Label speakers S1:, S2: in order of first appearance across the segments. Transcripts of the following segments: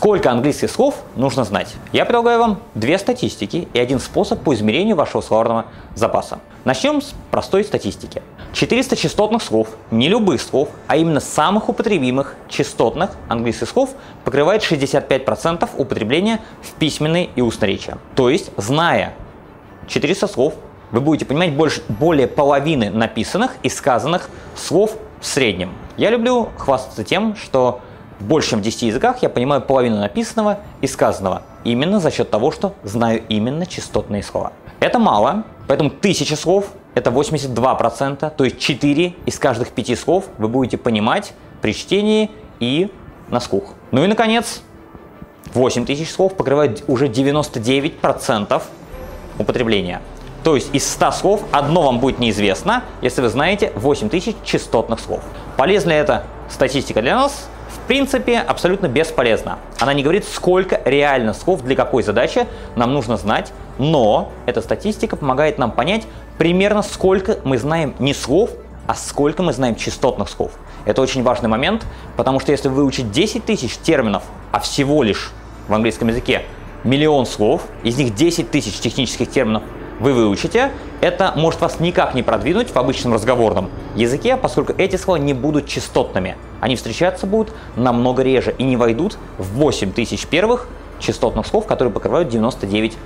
S1: Сколько английских слов нужно знать? Я предлагаю вам две статистики и один способ по измерению вашего словарного запаса. Начнем с простой статистики. 400 частотных слов, не любых слов, а именно самых употребимых частотных английских слов покрывает 65% употребления в письменной и устной речи. То есть, зная 400 слов, вы будете понимать больше, более половины написанных и сказанных слов в среднем. Я люблю хвастаться тем, что больше чем в 10 языках я понимаю половину написанного и сказанного, именно за счет того, что знаю именно частотные слова. Это мало, поэтому 1000 слов – это 82%, то есть 4 из каждых 5 слов вы будете понимать при чтении и на слух. Ну и, наконец, 8000 слов покрывает уже 99% употребления. То есть из 100 слов одно вам будет неизвестно, если вы знаете 8000 частотных слов. Полезна ли эта статистика для нас? Принципе, абсолютно бесполезна. Она не говорит, сколько реально слов для какой задачи нам нужно знать, но эта статистика помогает нам понять примерно сколько мы знаем не слов, а сколько мы знаем частотных слов. Это очень важный момент, потому что если выучить 10 тысяч терминов, а всего лишь в английском языке миллион слов, из них 10 тысяч технических терминов вы выучите, это может вас никак не продвинуть в обычном разговорном языке, поскольку эти слова не будут частотными. Они встречаться будут намного реже и не войдут в 8 тысяч первых частотных слов, которые покрывают 99%.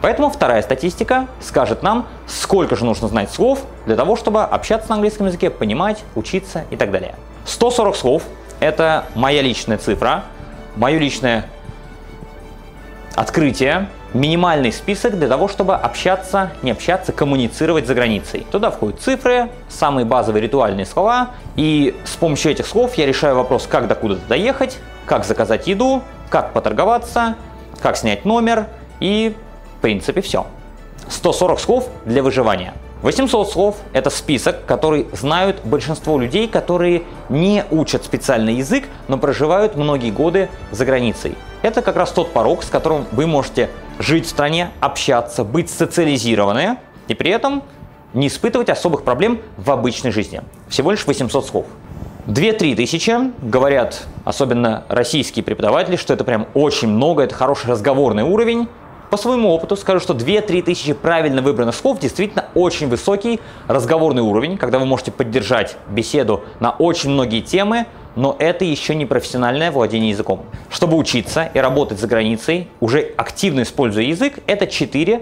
S1: Поэтому вторая статистика скажет нам, сколько же нужно знать слов для того, чтобы общаться на английском языке, понимать, учиться и так далее. 140 слов – это моя личная цифра, мое личное открытие, минимальный список для того, чтобы общаться, не общаться, коммуницировать за границей. Туда входят цифры, самые базовые ритуальные слова, и с помощью этих слов я решаю вопрос, как до куда-то доехать, как заказать еду, как поторговаться, как снять номер и, в принципе, все. 140 слов для выживания. 800 слов – это список, который знают большинство людей, которые не учат специальный язык, но проживают многие годы за границей. Это как раз тот порог, с которым вы можете жить в стране, общаться, быть социализированы и при этом не испытывать особых проблем в обычной жизни. Всего лишь 800 слов. 2-3 тысячи, говорят особенно российские преподаватели, что это прям очень много, это хороший разговорный уровень. По своему опыту скажу, что 2-3 тысячи правильно выбранных слов действительно очень высокий разговорный уровень, когда вы можете поддержать беседу на очень многие темы, но это еще не профессиональное владение языком. Чтобы учиться и работать за границей, уже активно используя язык, это 4-6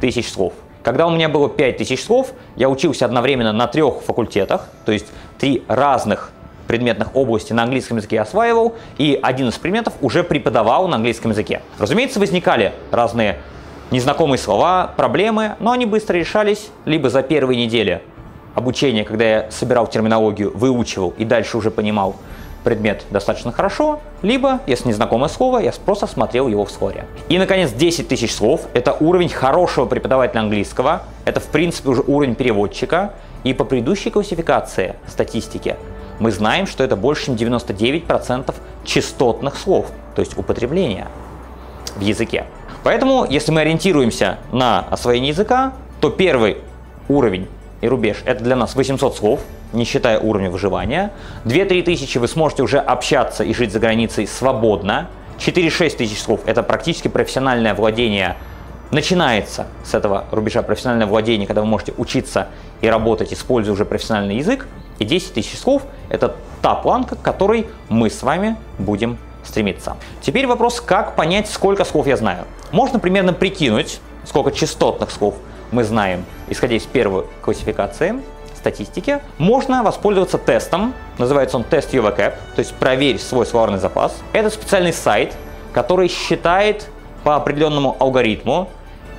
S1: тысяч слов. Когда у меня было 5 тысяч слов, я учился одновременно на трех факультетах, то есть три разных предметных области на английском языке осваивал, и один из предметов уже преподавал на английском языке. Разумеется, возникали разные незнакомые слова, проблемы, но они быстро решались либо за первые недели обучения, когда я собирал терминологию, выучивал и дальше уже понимал предмет достаточно хорошо, либо, если незнакомое слово, я просто смотрел его в словаре. И, наконец, 10 тысяч слов – это уровень хорошего преподавателя английского, это, в принципе, уже уровень переводчика, и по предыдущей классификации статистики мы знаем, что это больше, чем 99% частотных слов, то есть употребления в языке. Поэтому, если мы ориентируемся на освоение языка, то первый уровень и рубеж – это для нас 800 слов, не считая уровня выживания. 2-3 тысячи вы сможете уже общаться и жить за границей свободно. 4-6 тысяч слов – это практически профессиональное владение начинается с этого рубежа профессиональное владение, когда вы можете учиться и работать, используя уже профессиональный язык. И 10 тысяч слов – это та планка, к которой мы с вами будем стремиться. Теперь вопрос, как понять, сколько слов я знаю. Можно примерно прикинуть, сколько частотных слов мы знаем, исходя из первой классификации статистики. Можно воспользоваться тестом, называется он тест UVCAP, то есть проверь свой словарный запас. Это специальный сайт, который считает по определенному алгоритму,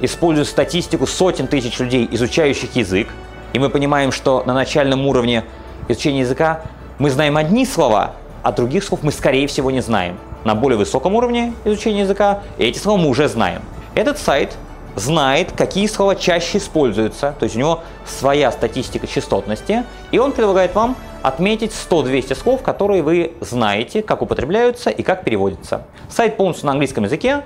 S1: используя статистику сотен тысяч людей, изучающих язык, и мы понимаем, что на начальном уровне изучения языка мы знаем одни слова, а других слов мы, скорее всего, не знаем. На более высоком уровне изучения языка эти слова мы уже знаем. Этот сайт знает, какие слова чаще используются, то есть у него своя статистика частотности, и он предлагает вам отметить 100-200 слов, которые вы знаете, как употребляются и как переводятся. Сайт полностью на английском языке,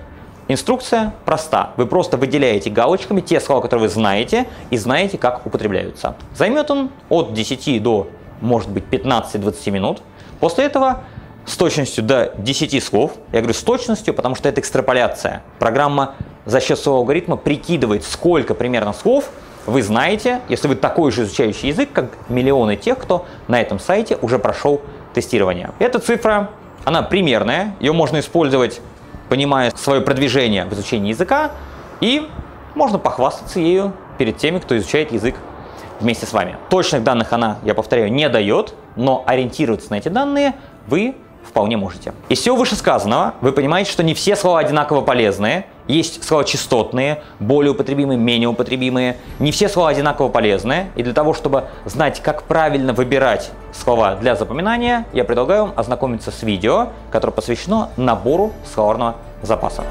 S1: Инструкция проста. Вы просто выделяете галочками те слова, которые вы знаете, и знаете, как употребляются. Займет он от 10 до, может быть, 15-20 минут. После этого с точностью до 10 слов. Я говорю с точностью, потому что это экстраполяция. Программа за счет своего алгоритма прикидывает, сколько примерно слов вы знаете, если вы такой же изучающий язык, как миллионы тех, кто на этом сайте уже прошел тестирование. Эта цифра, она примерная, ее можно использовать, понимая свое продвижение в изучении языка, и можно похвастаться ею перед теми, кто изучает язык вместе с вами. Точных данных она, я повторяю, не дает, но ориентироваться на эти данные вы вполне можете. Из всего вышесказанного вы понимаете, что не все слова одинаково полезные. Есть слова частотные, более употребимые, менее употребимые. Не все слова одинаково полезные. И для того, чтобы знать, как правильно выбирать слова для запоминания, я предлагаю вам ознакомиться с видео, которое посвящено набору словарного запаса.